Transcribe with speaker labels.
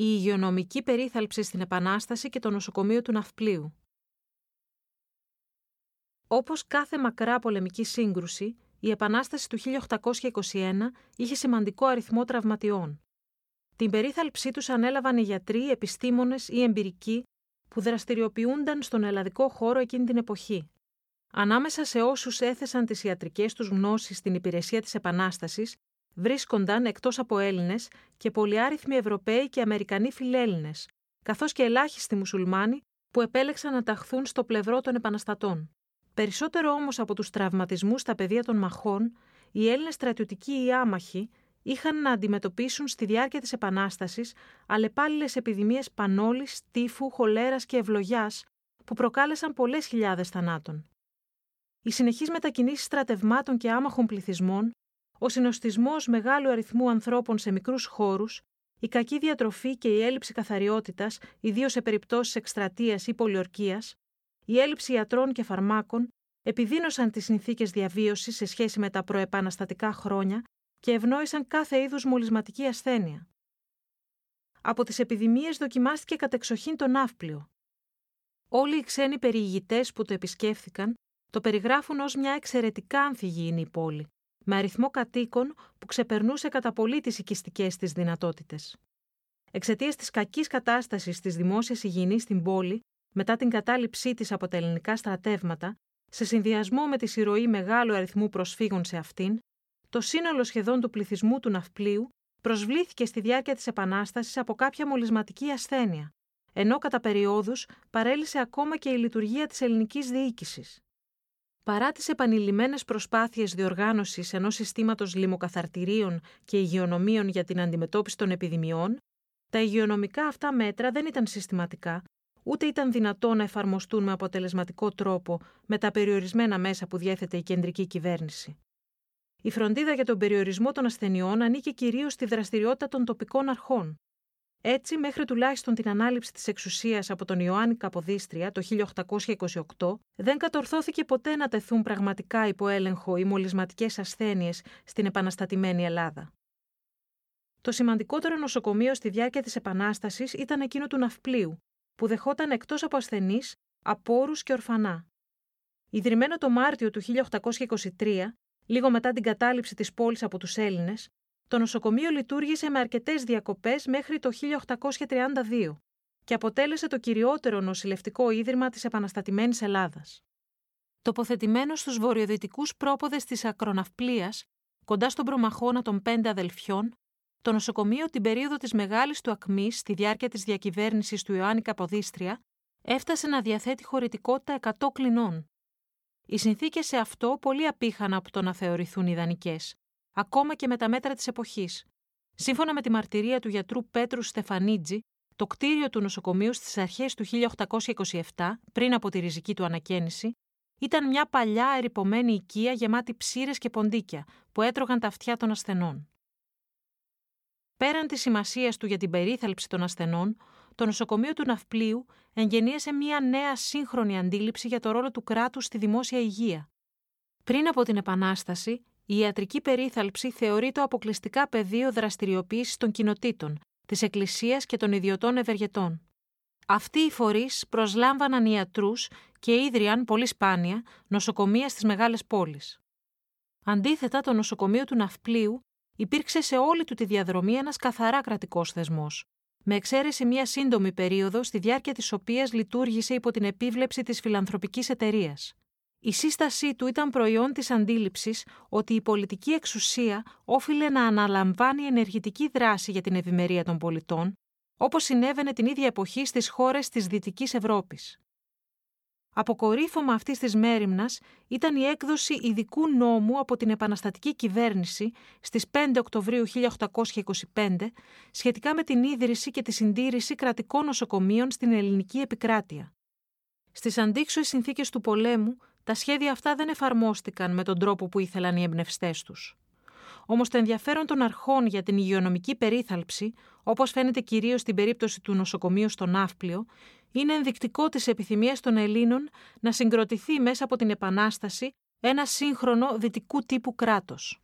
Speaker 1: η υγειονομική περίθαλψη στην Επανάσταση και το νοσοκομείο του Ναυπλίου. Όπως κάθε μακρά πολεμική σύγκρουση, η Επανάσταση του 1821 είχε σημαντικό αριθμό τραυματιών. Την περίθαλψή τους ανέλαβαν οι γιατροί, επιστήμονες ή εμπειρικοί που δραστηριοποιούνταν στον ελλαδικό χώρο εκείνη την εποχή. Ανάμεσα σε όσους έθεσαν τις ιατρικές τους γνώσεις στην υπηρεσία της Επανάστασης, βρίσκονταν εκτός από Έλληνες και πολυάριθμοι Ευρωπαίοι και Αμερικανοί φιλέλληνες, καθώς και ελάχιστοι μουσουλμάνοι που επέλεξαν να ταχθούν στο πλευρό των επαναστατών. Περισσότερο όμως από τους τραυματισμούς στα πεδία των μαχών, οι Έλληνες στρατιωτικοί ή άμαχοι είχαν να αντιμετωπίσουν στη διάρκεια της Επανάστασης αλλεπάλληλες επιδημίες πανόλης, τύφου, χολέρας και ευλογιάς που προκάλεσαν πολλές χιλιάδες θανάτων. Οι συνεχείς μετακινήσεις στρατευμάτων και άμαχων πληθυσμών ο συνοστισμός μεγάλου αριθμού ανθρώπων σε μικρούς χώρους, η κακή διατροφή και η έλλειψη καθαριότητας, ιδίως σε περιπτώσεις εκστρατείας ή πολιορκίας, η έλλειψη ιατρών και φαρμάκων, επιδίνωσαν τις συνθήκες διαβίωσης σε σχέση με τα προεπαναστατικά χρόνια και ευνόησαν κάθε είδους μολυσματική ασθένεια. Από τις επιδημίες δοκιμάστηκε κατεξοχήν το ναύπλιο. Όλοι οι ξένοι περιηγητές που το επισκέφθηκαν το περιγράφουν ως μια εξαιρετικά ανθυγιεινή πόλη, με αριθμό κατοίκων που ξεπερνούσε κατά πολύ τις οικιστικές της δυνατότητες. Εξαιτίας της κακής κατάστασης της δημόσιας υγιεινής στην πόλη, μετά την κατάληψή της από τα ελληνικά στρατεύματα, σε συνδυασμό με τη συρροή μεγάλου αριθμού προσφύγων σε αυτήν, το σύνολο σχεδόν του πληθυσμού του ναυπλίου προσβλήθηκε στη διάρκεια της Επανάστασης από κάποια μολυσματική ασθένεια, ενώ κατά περιόδους παρέλυσε ακόμα και η λειτουργία της ελληνικής διοίκησης. Παρά τις επανειλημμένες προσπάθειες διοργάνωσης ενός συστήματος λιμοκαθαρτηρίων και υγειονομίων για την αντιμετώπιση των επιδημιών, τα υγειονομικά αυτά μέτρα δεν ήταν συστηματικά, ούτε ήταν δυνατό να εφαρμοστούν με αποτελεσματικό τρόπο με τα περιορισμένα μέσα που διέθετε η κεντρική κυβέρνηση. Η φροντίδα για τον περιορισμό των ασθενειών ανήκε κυρίως στη δραστηριότητα των τοπικών αρχών, έτσι, μέχρι τουλάχιστον την ανάληψη της εξουσίας από τον Ιωάννη Καποδίστρια το 1828, δεν κατορθώθηκε ποτέ να τεθούν πραγματικά υπό έλεγχο οι μολυσματικές ασθένειες στην επαναστατημένη Ελλάδα. Το σημαντικότερο νοσοκομείο στη διάρκεια της Επανάστασης ήταν εκείνο του Ναυπλίου, που δεχόταν εκτός από ασθενείς, απόρους και ορφανά. Ιδρυμένο το Μάρτιο του 1823, λίγο μετά την κατάληψη της πόλης από τους Έλληνες, το νοσοκομείο λειτουργήσε με αρκετές διακοπές μέχρι το 1832 και αποτέλεσε το κυριότερο νοσηλευτικό ίδρυμα της επαναστατημένης Ελλάδας. Τοποθετημένο στους βορειοδυτικούς πρόποδες της Ακροναυπλίας, κοντά στον προμαχώνα των πέντε αδελφιών, το νοσοκομείο την περίοδο της μεγάλης του ακμής στη διάρκεια της διακυβέρνησης του Ιωάννη Καποδίστρια έφτασε να διαθέτει χωρητικότητα 100 κλινών. Οι συνθήκες σε αυτό πολύ απήχαν από το να θεωρηθούν ιδανικές, ακόμα και με τα μέτρα της εποχής. Σύμφωνα με τη μαρτυρία του γιατρού Πέτρου Στεφανίτζη, το κτίριο του νοσοκομείου στις αρχές του 1827, πριν από τη ριζική του ανακαίνιση, ήταν μια παλιά ερυπωμένη οικία γεμάτη ψήρε και ποντίκια που έτρωγαν τα αυτιά των ασθενών. Πέραν της σημασίας του για την περίθαλψη των ασθενών, το νοσοκομείο του Ναυπλίου εγγενίασε μια νέα σύγχρονη αντίληψη για το ρόλο του κράτους στη δημόσια υγεία. Πριν από την Επανάσταση, η ιατρική περίθαλψη θεωρείται αποκλειστικά πεδίο δραστηριοποίησης των κοινοτήτων, της Εκκλησίας και των ιδιωτών ευεργετών. Αυτοί οι φορείς προσλάμβαναν ιατρούς και ίδρυαν πολύ σπάνια νοσοκομεία στις μεγάλες πόλεις. Αντίθετα, το νοσοκομείο του Ναυπλίου υπήρξε σε όλη του τη διαδρομή ένας καθαρά κρατικός θεσμός, με εξαίρεση μια σύντομη περίοδο στη διάρκεια της οποίας λειτουργήσε υπό την επίβλεψη της φιλανθρωπικής εταιρείας. Η σύστασή του ήταν προϊόν της αντίληψης ότι η πολιτική εξουσία όφιλε να αναλαμβάνει ενεργητική δράση για την ευημερία των πολιτών, όπως συνέβαινε την ίδια εποχή στις χώρες της Δυτικής Ευρώπης. Αποκορύφωμα αυτής της μέρημνας ήταν η έκδοση ειδικού νόμου από την επαναστατική κυβέρνηση στις 5 Οκτωβρίου 1825 σχετικά με την ίδρυση και τη συντήρηση κρατικών νοσοκομείων στην ελληνική επικράτεια. Στις αντίξωες συνθήκες του πολέμου, τα σχέδια αυτά δεν εφαρμόστηκαν με τον τρόπο που ήθελαν οι εμπνευστές τους. Όμως το ενδιαφέρον των αρχών για την υγειονομική περίθαλψη, όπως φαίνεται κυρίως στην περίπτωση του νοσοκομείου στο Ναύπλιο, είναι ενδεικτικό της επιθυμίας των Ελλήνων να συγκροτηθεί μέσα από την Επανάσταση ένα σύγχρονο δυτικού τύπου κράτος.